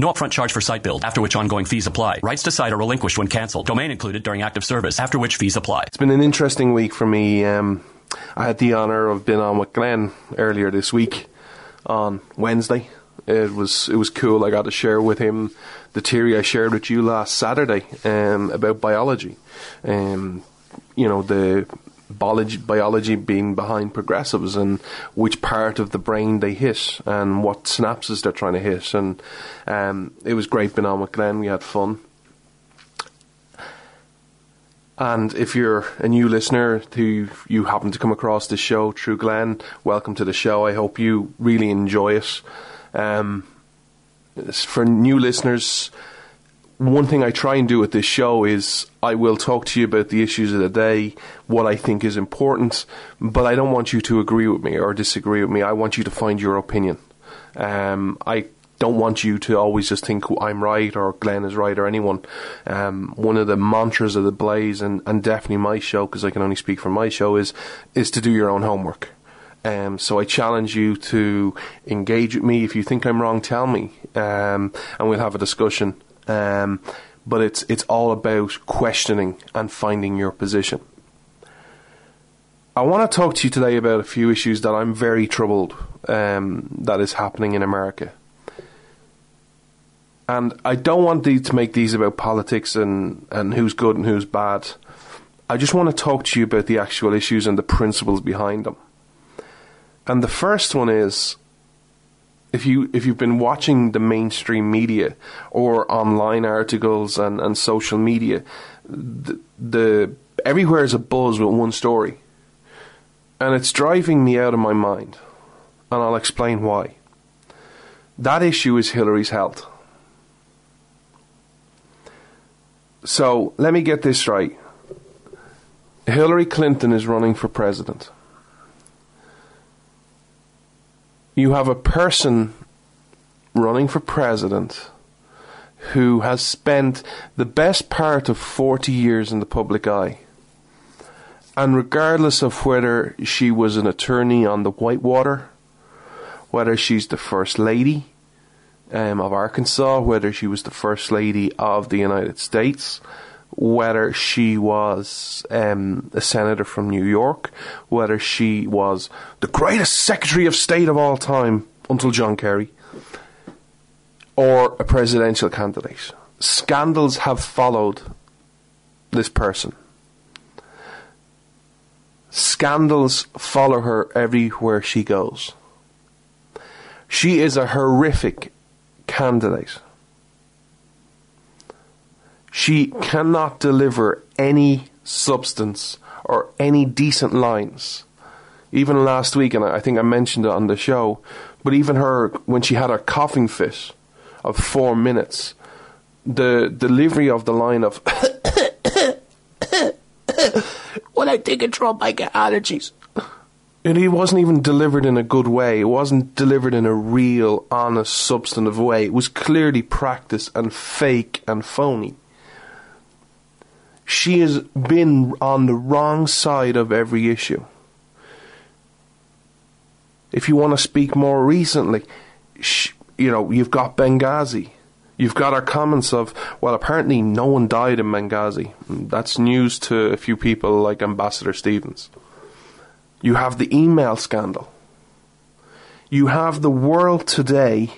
No upfront charge for site build, after which ongoing fees apply. Rights to site are relinquished when canceled. Domain included during active service, after which fees apply. It's been an interesting week for me. Um, I had the honour of being on with Glenn earlier this week on Wednesday. It was it was cool. I got to share with him the theory I shared with you last Saturday um, about biology. Um, you know the biology, biology being behind progressives and which part of the brain they hit and what synapses they're trying to hit. And um, it was great being on with Glenn. We had fun. And if you're a new listener who you happen to come across this show through Glenn, welcome to the show. I hope you really enjoy it. Um, for new listeners, one thing I try and do with this show is I will talk to you about the issues of the day, what I think is important, but I don't want you to agree with me or disagree with me. I want you to find your opinion. Um, I don't want you to always just think I'm right or Glenn is right or anyone. Um, one of the mantras of the Blaze and, and definitely my show, because I can only speak for my show, is is to do your own homework. Um, so I challenge you to engage with me. If you think I'm wrong, tell me, um, and we'll have a discussion. Um, but it's it's all about questioning and finding your position. I want to talk to you today about a few issues that I'm very troubled um, that is happening in America. And I don't want these to make these about politics and, and who's good and who's bad. I just want to talk to you about the actual issues and the principles behind them. And the first one is if you if you've been watching the mainstream media or online articles and, and social media, the, the everywhere is a buzz with one story, and it's driving me out of my mind, and I'll explain why. That issue is Hillary's health. So let me get this right. Hillary Clinton is running for president. You have a person running for president who has spent the best part of 40 years in the public eye. And regardless of whether she was an attorney on the Whitewater, whether she's the First Lady um, of Arkansas, whether she was the First Lady of the United States, whether she was um, a senator from New York, whether she was the greatest Secretary of State of all time until John Kerry, or a presidential candidate. Scandals have followed this person. Scandals follow her everywhere she goes. She is a horrific candidate she cannot deliver any substance or any decent lines. Even last week, and I think I mentioned it on the show, but even her, when she had her coughing fit of four minutes, the delivery of the line of, when I take a drop, I get allergies. And it wasn't even delivered in a good way. It wasn't delivered in a real, honest, substantive way. It was clearly practiced and fake and phony she has been on the wrong side of every issue. If you want to speak more recently, you know, you've got Benghazi. You've got our comments of, well, apparently no one died in Benghazi. That's news to a few people like Ambassador Stevens. You have the email scandal. You have the world today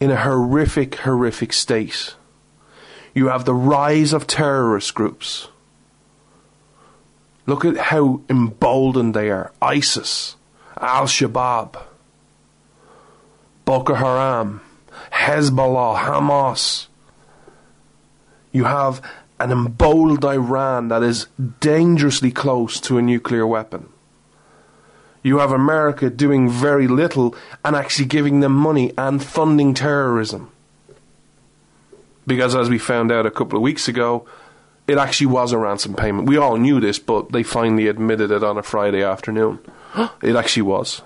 in a horrific, horrific state. You have the rise of terrorist groups. Look at how emboldened they are. ISIS, Al Shabaab, Boko Haram, Hezbollah, Hamas. You have an emboldened Iran that is dangerously close to a nuclear weapon. You have America doing very little and actually giving them money and funding terrorism. Because as we found out a couple of weeks ago, it actually was a ransom payment. We all knew this, but they finally admitted it on a Friday afternoon. it actually was.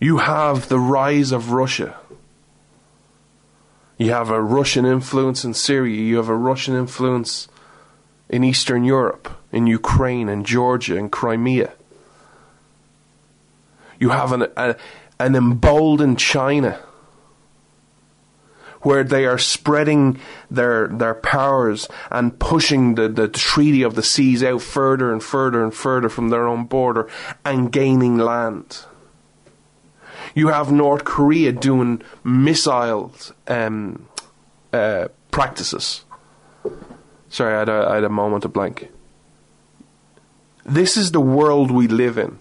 You have the rise of Russia. You have a Russian influence in Syria. You have a Russian influence in Eastern Europe, in Ukraine and Georgia and Crimea. You have an, a, an emboldened China where they are spreading their their powers and pushing the, the Treaty of the Seas out further and further and further from their own border and gaining land. You have North Korea doing missile um, uh, practices. Sorry, I had, a, I had a moment of blank. This is the world we live in.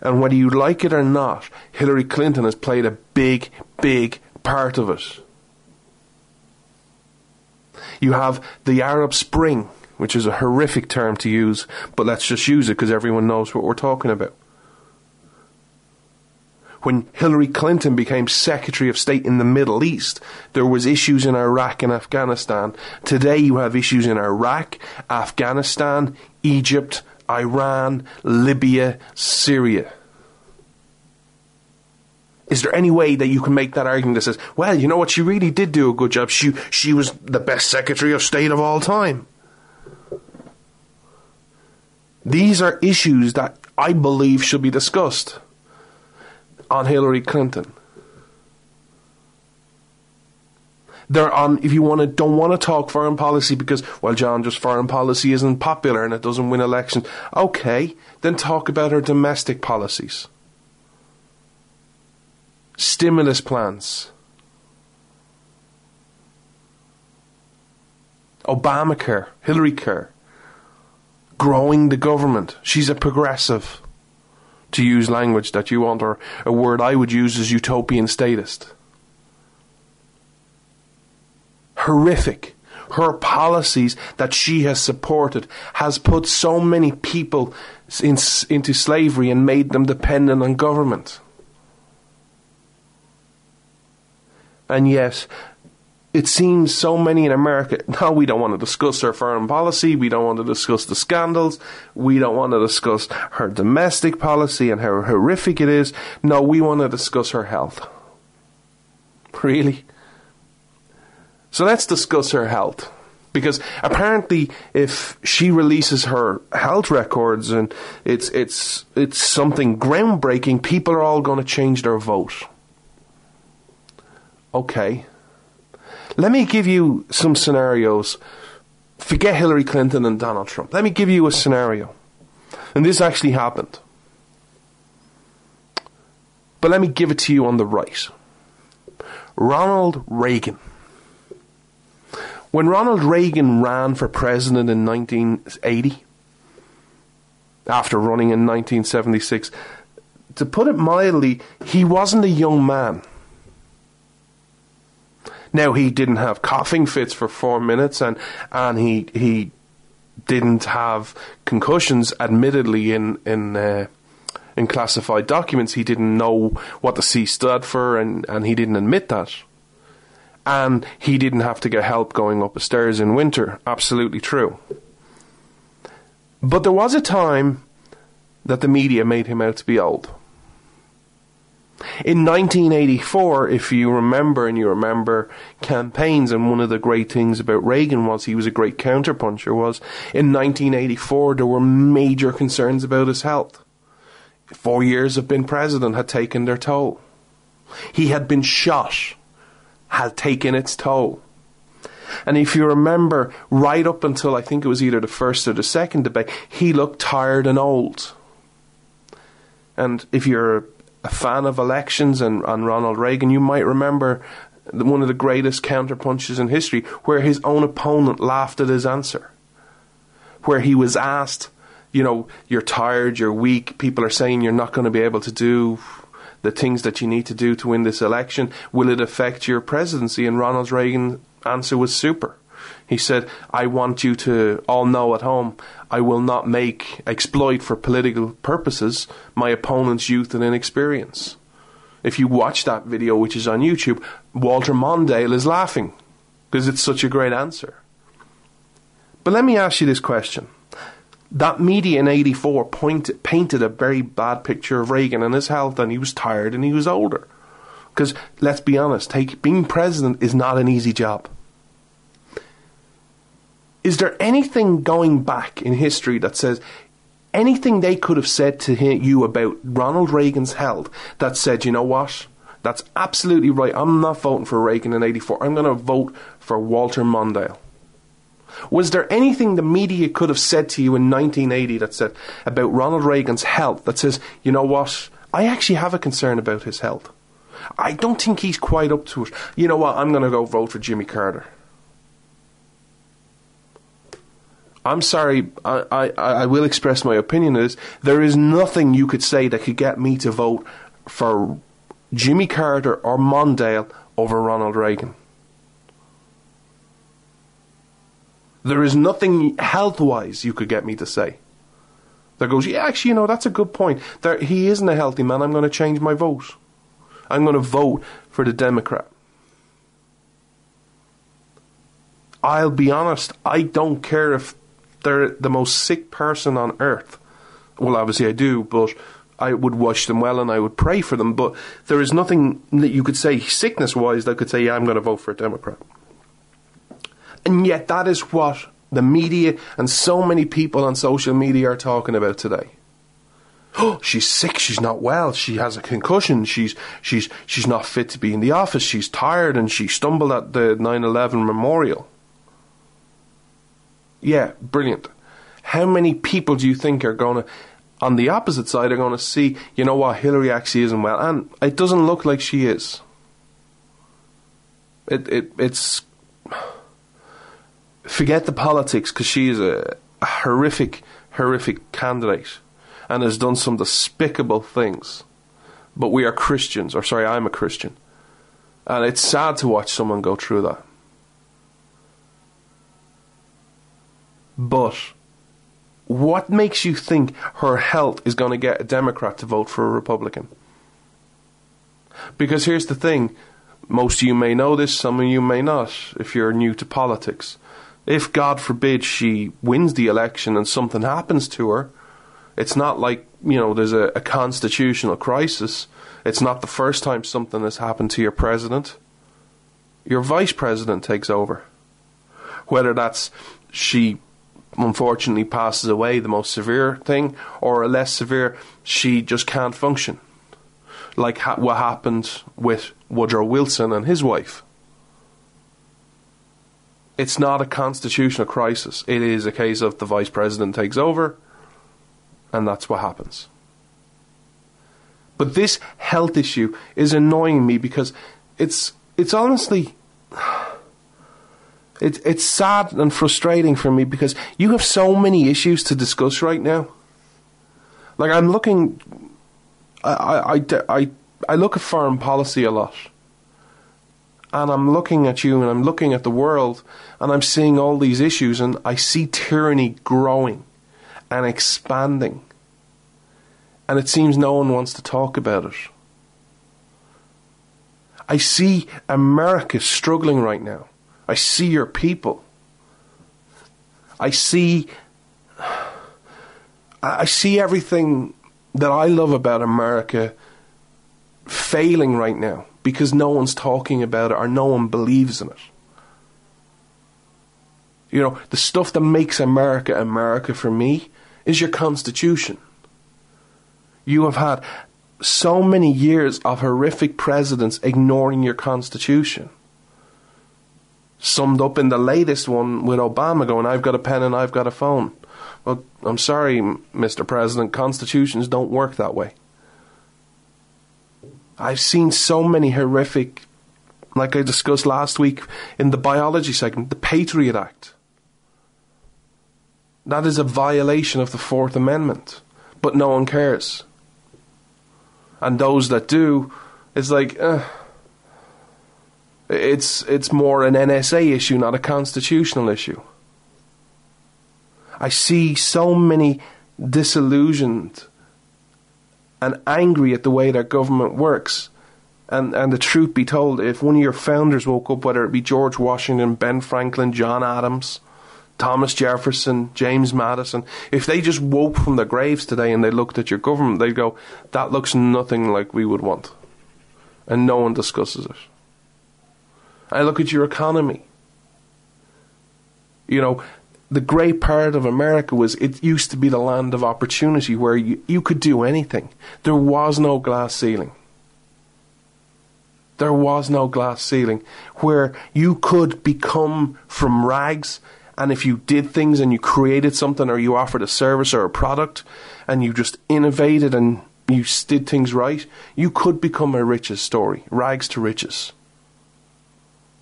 And whether you like it or not, Hillary Clinton has played a big, big part of it. You have the Arab Spring, which is a horrific term to use, but let's just use it because everyone knows what we're talking about. When Hillary Clinton became Secretary of State in the Middle East, there was issues in Iraq and Afghanistan. Today you have issues in Iraq, Afghanistan, Egypt, Iran, Libya, Syria. Is there any way that you can make that argument that says, well, you know what, she really did do a good job. She she was the best Secretary of State of all time. These are issues that I believe should be discussed on Hillary Clinton. They're on um, if you want to don't want to talk foreign policy because well John just foreign policy isn't popular and it doesn't win elections. Okay, then talk about her domestic policies stimulus plans, Obamacare, Hillary Care, growing the government. She's a progressive, to use language that you want, or a word I would use is utopian statist. Horrific. Her policies that she has supported has put so many people in, into slavery and made them dependent on government. And yet, it seems so many in America, no, we don't want to discuss her foreign policy, we don't want to discuss the scandals, we don't want to discuss her domestic policy and how horrific it is. No, we want to discuss her health. Really? So let's discuss her health. Because apparently, if she releases her health records and it's it's it's something groundbreaking, people are all going to change their vote. Okay. Let me give you some scenarios. Forget Hillary Clinton and Donald Trump. Let me give you a scenario. And this actually happened. But let me give it to you on the right. Ronald Reagan. When Ronald Reagan ran for president in 1980, after running in 1976, to put it mildly, he wasn't a young man. Now he didn't have coughing fits for four minutes, and and he he didn't have concussions. Admittedly, in in uh, in classified documents, he didn't know what the C stood for, and and he didn't admit that. And he didn't have to get help going up the stairs in winter. Absolutely true. But there was a time that the media made him out to be old. In 1984, if you remember and you remember campaigns, and one of the great things about Reagan was he was a great counterpuncher, was in 1984 there were major concerns about his health. Four years of being president had taken their toll. He had been shot, had taken its toll. And if you remember, right up until I think it was either the first or the second debate, he looked tired and old. And if you're a fan of elections and, and Ronald Reagan, you might remember one of the greatest counterpunches in history where his own opponent laughed at his answer. Where he was asked, you know, you're tired, you're weak, people are saying you're not going to be able to do the things that you need to do to win this election. Will it affect your presidency? And Ronald Reagan's answer was super. He said, I want you to all know at home, I will not make, exploit for political purposes my opponent's youth and inexperience. If you watch that video, which is on YouTube, Walter Mondale is laughing because it's such a great answer. But let me ask you this question. That media in 84 pointed, painted a very bad picture of Reagan and his health, and he was tired and he was older. Because let's be honest, take, being president is not an easy job. Is there anything going back in history that says anything they could have said to you about Ronald Reagan's health that said, you know what? That's absolutely right. I'm not voting for Reagan in 84. I'm going to vote for Walter Mondale. Was there anything the media could have said to you in 1980 that said about Ronald Reagan's health that says, you know what? I actually have a concern about his health. I don't think he's quite up to it. You know what? I'm going to go vote for Jimmy Carter. I'm sorry, I, I, I will express my opinion is. There is nothing you could say that could get me to vote for Jimmy Carter or Mondale over Ronald Reagan. There is nothing health wise you could get me to say. That goes, yeah, actually, you know, that's a good point. There, he isn't a healthy man. I'm going to change my vote. I'm going to vote for the Democrat. I'll be honest, I don't care if they're the most sick person on earth. Well, obviously I do, but I would wish them well and I would pray for them. But there is nothing that you could say sickness wise that could say, yeah, I'm going to vote for a Democrat. And yet, that is what the media and so many people on social media are talking about today. Oh, she's sick. She's not well. She has a concussion. She's she's she's not fit to be in the office. She's tired, and she stumbled at the 9/11 memorial. Yeah, brilliant. How many people do you think are going to, on the opposite side, are going to see, you know what, Hillary actually isn't well? And it doesn't look like she is. It, it It's. Forget the politics because she is a, a horrific, horrific candidate and has done some despicable things. But we are Christians, or sorry, I'm a Christian. And it's sad to watch someone go through that. But what makes you think her health is going to get a Democrat to vote for a Republican? Because here's the thing most of you may know this, some of you may not, if you're new to politics. If, God forbid, she wins the election and something happens to her, it's not like, you know, there's a, a constitutional crisis. It's not the first time something has happened to your president. Your vice president takes over. Whether that's she unfortunately passes away, the most severe thing, or a less severe, she just can't function. Like ha- what happened with Woodrow Wilson and his wife. It's not a constitutional crisis. It is a case of the vice president takes over, and that's what happens. But this health issue is annoying me because it's it's honestly it, it's sad and frustrating for me because you have so many issues to discuss right now. Like I'm looking, I, I, I, I look at foreign policy a lot. And I'm looking at you and I'm looking at the world and I'm seeing all these issues and I see tyranny growing and expanding. And it seems no one wants to talk about it. I see America struggling right now. I see your people. I see I see everything that I love about America failing right now because no one's talking about it or no one believes in it. You know, the stuff that makes America America for me is your Constitution. You have had so many years of horrific presidents ignoring your Constitution summed up in the latest one with Obama going, I've got a pen and I've got a phone. Well, I'm sorry, Mr. President, constitutions don't work that way. I've seen so many horrific, like I discussed last week in the biology segment, the Patriot Act. That is a violation of the Fourth Amendment, but no one cares. And those that do, it's like, it's it's more an NSA issue, not a constitutional issue. I see so many disillusioned and angry at the way their government works. And and the truth be told, if one of your founders woke up, whether it be George Washington, Ben Franklin, John Adams, Thomas Jefferson, James Madison, if they just woke from their graves today and they looked at your government, they'd go, that looks nothing like we would want. And no one discusses it. I look at your economy. You know, the great part of America was it used to be the land of opportunity where you, you could do anything. There was no glass ceiling. There was no glass ceiling where you could become from rags and if you did things and you created something or you offered a service or a product and you just innovated and you did things right, you could become a riches story, rags to riches.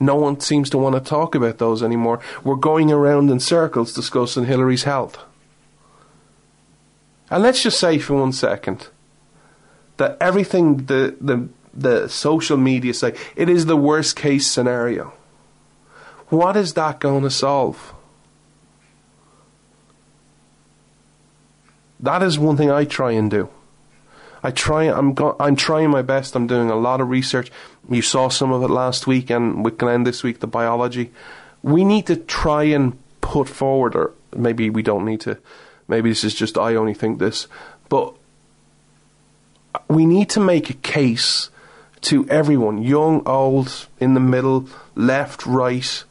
No one seems to want to talk about those anymore. We're going around in circles discussing Hillary's health. And let's just say for one second that everything the, the, the social media say, it is the worst case scenario. What is that going to solve? That is one thing I try and do. I try. I'm. Go, I'm trying my best. I'm doing a lot of research. You saw some of it last week, and with Glenn this week, the biology. We need to try and put forward, or maybe we don't need to. Maybe this is just I only think this, but we need to make a case to everyone, young, old, in the middle, left, right,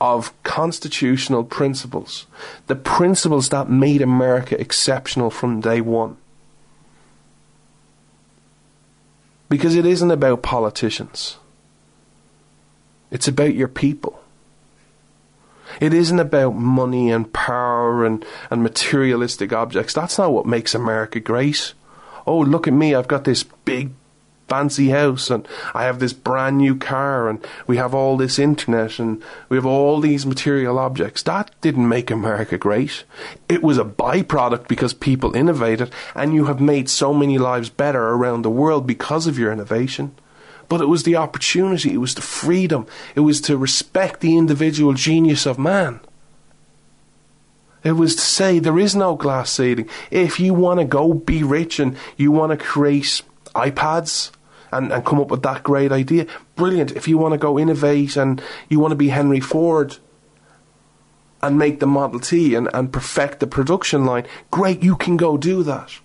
of constitutional principles, the principles that made America exceptional from day one. Because it isn't about politicians. It's about your people. It isn't about money and power and, and materialistic objects. That's not what makes America great. Oh, look at me, I've got this big fancy house and I have this brand new car and we have all this internet and we have all these material objects. That didn't make America great. It was a byproduct because people innovated and you have made so many lives better around the world because of your innovation. But it was the opportunity, it was the freedom, it was to respect the individual genius of man. It was to say there is no glass ceiling. If you want to go be rich and you want to create iPads and, and come up with that great idea. Brilliant. If you want to go innovate and you want to be Henry Ford and make the Model T and, and perfect the production line, great, you can go do that.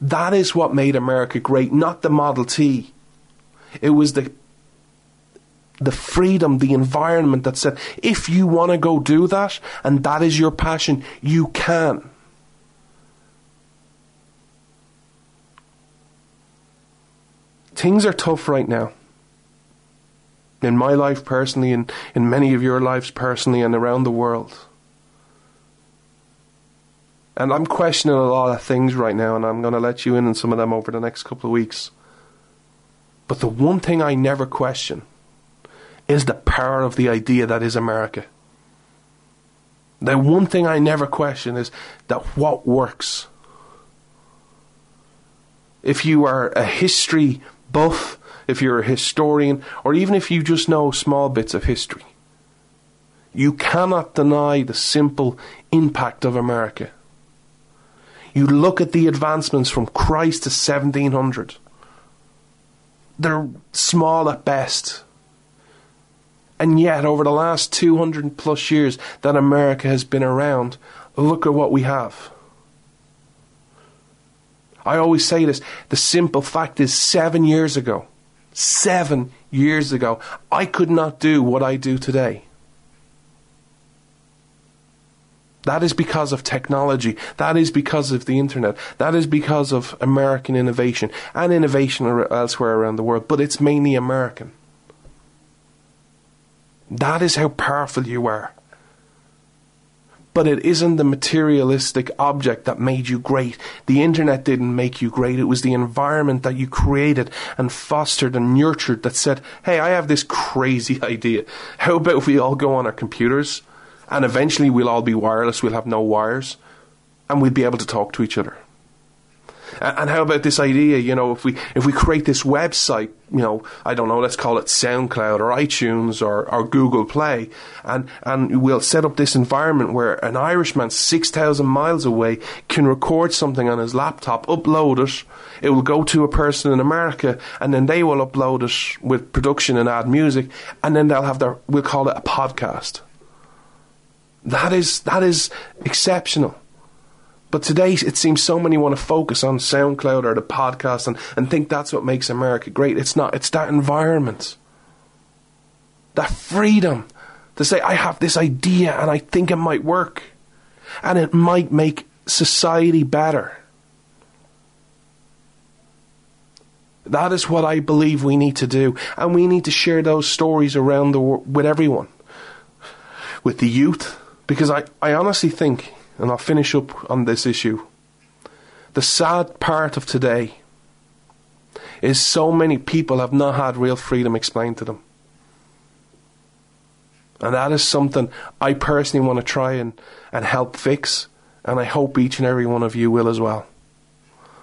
That is what made America great, not the Model T. It was the the freedom, the environment that said, if you want to go do that and that is your passion, you can. Things are tough right now. In my life personally, and in many of your lives personally, and around the world. And I'm questioning a lot of things right now, and I'm going to let you in on some of them over the next couple of weeks. But the one thing I never question is the power of the idea that is America. The one thing I never question is that what works. If you are a history buff, if you're a historian, or even if you just know small bits of history. You cannot deny the simple impact of America. You look at the advancements from Christ to 1700. They're small at best. And yet, over the last 200 plus years that America has been around, look at what we have. I always say this the simple fact is, seven years ago, seven years ago, I could not do what I do today. That is because of technology. That is because of the internet. That is because of American innovation and innovation elsewhere around the world, but it's mainly American. That is how powerful you are. But it isn't the materialistic object that made you great. The internet didn't make you great. It was the environment that you created and fostered and nurtured that said, hey, I have this crazy idea. How about if we all go on our computers and eventually we'll all be wireless, we'll have no wires, and we'll be able to talk to each other? And how about this idea? You know, if we if we create this website, you know, I don't know, let's call it SoundCloud or iTunes or, or Google Play, and and we'll set up this environment where an Irishman six thousand miles away can record something on his laptop, upload it. It will go to a person in America, and then they will upload it with production and add music, and then they'll have their we'll call it a podcast. That is that is exceptional. But today, it seems so many want to focus on SoundCloud or the podcast and, and think that's what makes America great. It's not, it's that environment. That freedom to say, I have this idea and I think it might work. And it might make society better. That is what I believe we need to do. And we need to share those stories around the world with everyone. With the youth. Because I, I honestly think and I'll finish up on this issue. The sad part of today is so many people have not had real freedom explained to them. And that is something I personally want to try and, and help fix, and I hope each and every one of you will as well.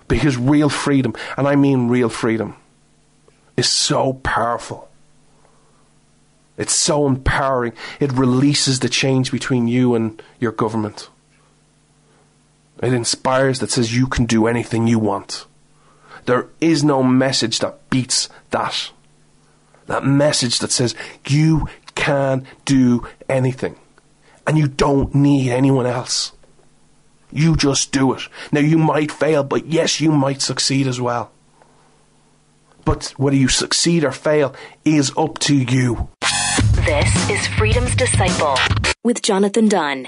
Because real freedom, and I mean real freedom, is so powerful. It's so empowering. It releases the change between you and your government. It inspires that says you can do anything you want. There is no message that beats that. That message that says you can do anything. And you don't need anyone else. You just do it. Now you might fail, but yes, you might succeed as well. But whether you succeed or fail is up to you. This is Freedom's Disciple with Jonathan Dunne